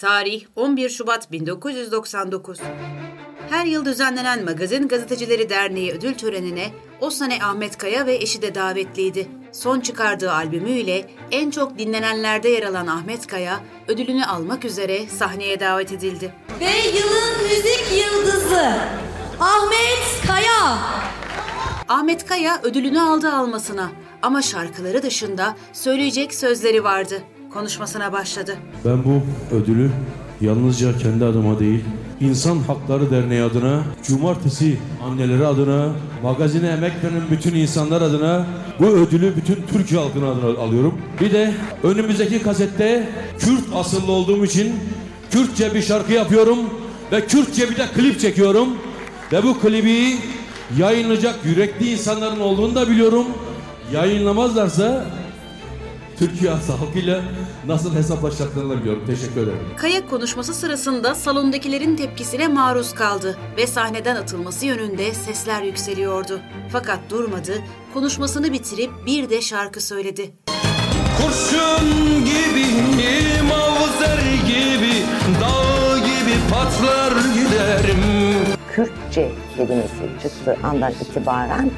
Tarih 11 Şubat 1999. Her yıl düzenlenen Magazin Gazetecileri Derneği ödül törenine o sene Ahmet Kaya ve eşi de davetliydi. Son çıkardığı albümüyle en çok dinlenenlerde yer alan Ahmet Kaya ödülünü almak üzere sahneye davet edildi. Ve yılın müzik yıldızı Ahmet Kaya. Ahmet Kaya ödülünü aldı almasına ama şarkıları dışında söyleyecek sözleri vardı. Konuşmasına başladı. Ben bu ödülü yalnızca kendi adıma değil, İnsan Hakları Derneği adına, Cumartesi anneleri adına, magazine emek veren bütün insanlar adına, bu ödülü bütün Türkiye halkına adına alıyorum. Bir de önümüzdeki kasette Kürt asıllı olduğum için Kürtçe bir şarkı yapıyorum ve Kürtçe bir de klip çekiyorum. Ve bu klibi yayınlayacak yürekli insanların olduğunu da biliyorum. Yayınlamazlarsa Türkiye halkıyla nasıl hesaplaşacaklarını biliyorum. Teşekkür ederim. Kaya konuşması sırasında salondakilerin tepkisine maruz kaldı ve sahneden atılması yönünde sesler yükseliyordu. Fakat durmadı, konuşmasını bitirip bir de şarkı söyledi. Kurşun gibi, mavzer gibi, dağ gibi patlar giderim. Kürtçe kelimesi çıktığı andan itibaren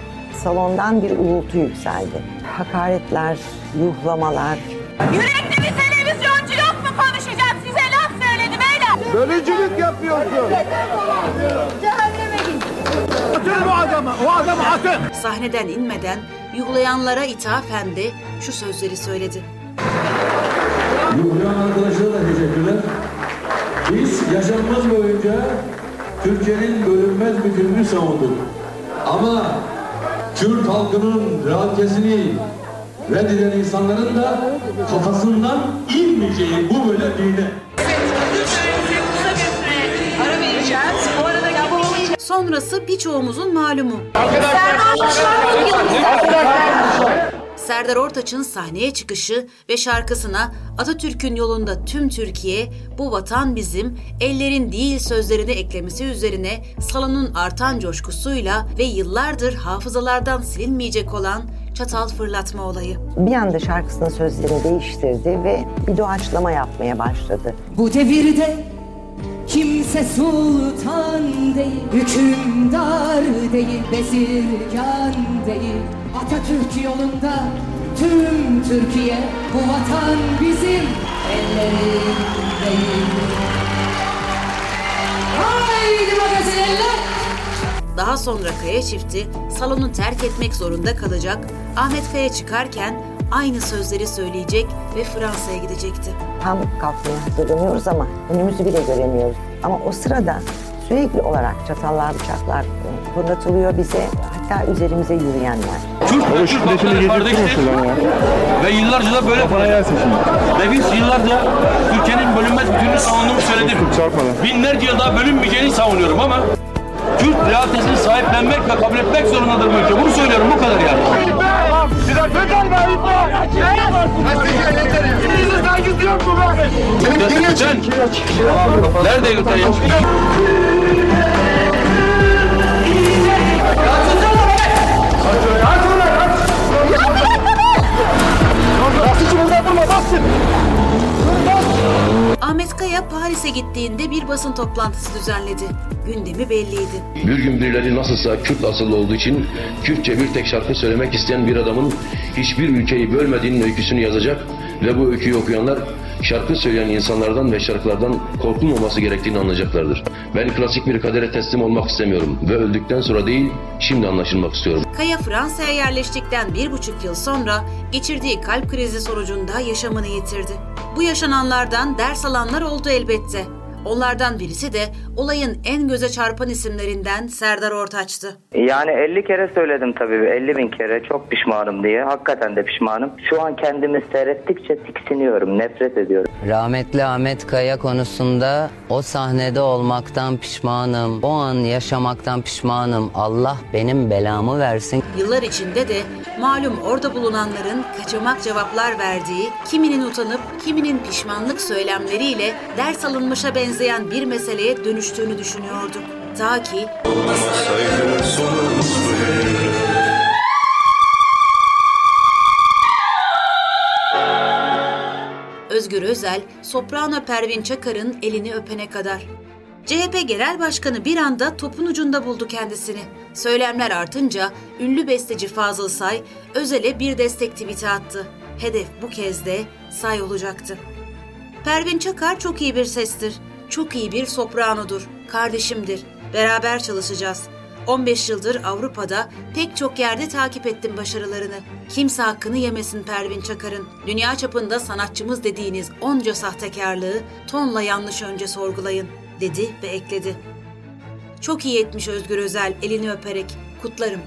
salondan bir uğultu yükseldi. Hakaretler, yuhlamalar, Yürekli bir televizyoncu yok mu konuşacak size laf söyledi beyler. Bölücülük yapıyorsun. Atın o adamı, o adamı atın. Sahneden inmeden yuhlayanlara ithafen de şu sözleri söyledi. Yuhyan arkadaşlara da teşekkürler. Biz yaşamımız boyunca Türkiye'nin bölünmez bütünlüğünü savunduk. Ama Kürt halkının realitesini reddeden insanların da kafasından inmeyeceği bu ya bu Sonrası birçoğumuzun malumu. Serdar Ortaç'ın sahneye çıkışı ve şarkısına Atatürk'ün yolunda tüm Türkiye, bu vatan bizim, ellerin değil sözlerini eklemesi üzerine salonun artan coşkusuyla ve yıllardır hafızalardan silinmeyecek olan çatal fırlatma olayı. bir anda şarkısının sözlerini değiştirdi ve bir doğaçlama yapmaya başladı. Bu devirde kimse sultan değil, hükümdar değil, bezirgan değil. Atatürk yolunda tüm Türkiye, bu vatan bizim ellerin değil. Haydi magazineler! Daha sonra Kaya çifti salonu terk etmek zorunda kalacak, Ahmet Kaya çıkarken aynı sözleri söyleyecek ve Fransa'ya gidecekti. Tam kalkmaya hazırlanıyoruz ama önümüzü bile göremiyoruz. Ama o sırada sürekli olarak çatallar, bıçaklar fırlatılıyor bize. Hatta üzerimize yürüyenler. Türk ve Türk halkları kardeştir. Ve yıllarca da böyle Ve biz yıllarca Türkiye'nin bölünmez bütünlüğünü savunduğumu söyledim. Binlerce yıl daha bölünmeyeceğini savunuyorum ama Kürt realitesini sahiplenmek ve kabul etmek zorundadır bu ülke. Bunu söylüyorum bu kadar yani. Sen nerede yurtta ya? Gittiğinde bir basın toplantısı düzenledi. Gündemi belliydi. Bir gün birileri nasılsa Kürt asıllı olduğu için Kürtçe bir tek şarkı söylemek isteyen bir adamın hiçbir ülkeyi bölmediğinin öyküsünü yazacak ve bu öyküyü okuyanlar şarkı söyleyen insanlardan ve şarkılardan korkulmaması gerektiğini anlayacaklardır. Ben klasik bir kadere teslim olmak istemiyorum ve öldükten sonra değil, şimdi anlaşılmak istiyorum. Kaya Fransa'ya yerleştikten bir buçuk yıl sonra geçirdiği kalp krizi sonucunda yaşamını yitirdi. Bu yaşananlardan ders alanlar oldu elbette. Onlardan birisi de olayın en göze çarpan isimlerinden Serdar Ortaç'tı. Yani 50 kere söyledim tabii 50 bin kere çok pişmanım diye. Hakikaten de pişmanım. Şu an kendimi seyrettikçe tiksiniyorum, nefret ediyorum. Rahmetli Ahmet Kaya konusunda o sahnede olmaktan pişmanım. O an yaşamaktan pişmanım. Allah benim belamı versin. Yıllar içinde de malum orada bulunanların kaçamak cevaplar verdiği, kiminin utanıp kiminin pişmanlık söylemleriyle ders alınmışa benzeyen bir meseleye dönüştüğünü düşünüyorduk. Ta ki Özgür Özel soprano Pervin Çakar'ın elini öpene kadar. CHP Genel Başkanı bir anda topun ucunda buldu kendisini. Söylemler artınca ünlü besteci Fazıl Say, Özel'e bir destek tweet'i attı. Hedef bu kez de Say olacaktı. Pervin Çakar çok iyi bir sestir. Çok iyi bir sopranodur. Kardeşimdir. Beraber çalışacağız. 15 yıldır Avrupa'da pek çok yerde takip ettim başarılarını. Kimse hakkını yemesin Pervin Çakar'ın. Dünya çapında sanatçımız dediğiniz onca sahtekarlığı tonla yanlış önce sorgulayın, dedi ve ekledi. Çok iyi etmiş Özgür Özel elini öperek. Kutlarım.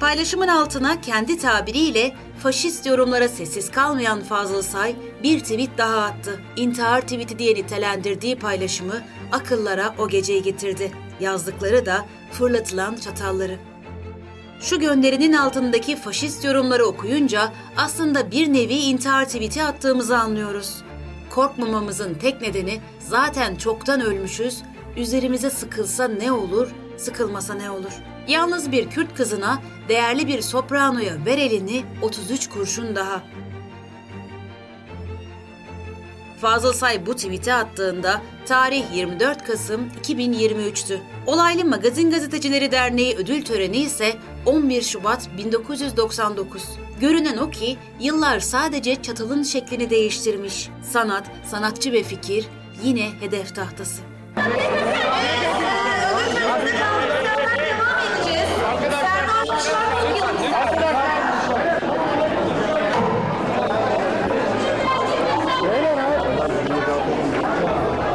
Paylaşımın altına kendi tabiriyle faşist yorumlara sessiz kalmayan Fazıl Say bir tweet daha attı. İntihar tweeti diye nitelendirdiği paylaşımı akıllara o geceyi getirdi. Yazdıkları da fırlatılan çatalları. Şu gönderinin altındaki faşist yorumları okuyunca aslında bir nevi intihar tweeti attığımızı anlıyoruz. Korkmamamızın tek nedeni zaten çoktan ölmüşüz, üzerimize sıkılsa ne olur, sıkılmasa ne olur? Yalnız bir Kürt kızına, değerli bir sopranoya ver elini 33 kurşun daha. Fazıl Say bu tweet'i attığında tarih 24 Kasım 2023'tü. Olaylı Magazin Gazetecileri Derneği ödül töreni ise 11 Şubat 1999. Görünen o ki yıllar sadece çatalın şeklini değiştirmiş. Sanat, sanatçı ve fikir yine hedef tahtası.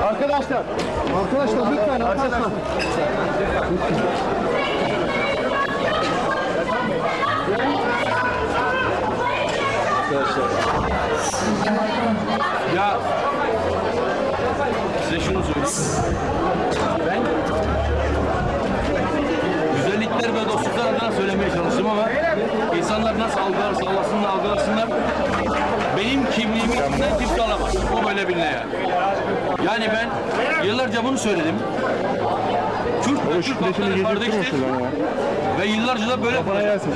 Arkadaşlar. Arkadaşlar lütfen arkadaşlar. Ya size şunu söyleyeyim. Ben güzellikler ve dostluklar adına söylemeye çalıştım ama insanlar nasıl algılarsa algılasınlar algılasınlar benim kimliğimi kimden kimse alamaz. Bu böyle biline yani. Yani ben yıllarca bunu söyledim. Kürt, Kürt vatandaşı kardeştir. Ve yıllarca da böyle Ve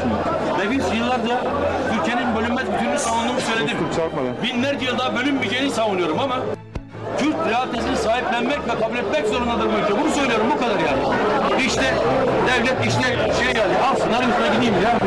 biz yıllarca Türkiye'nin bölünmez bütününü savunduğumu söyledim. Binlerce yıl daha bölünmeyeceğini savunuyorum ama Kürt realitesini sahiplenmek ve kabul etmek zorundadır bu ülke. Bunu söylüyorum bu kadar yani. İşte devlet işte şey yani alsınlar üstüne gideyim ya.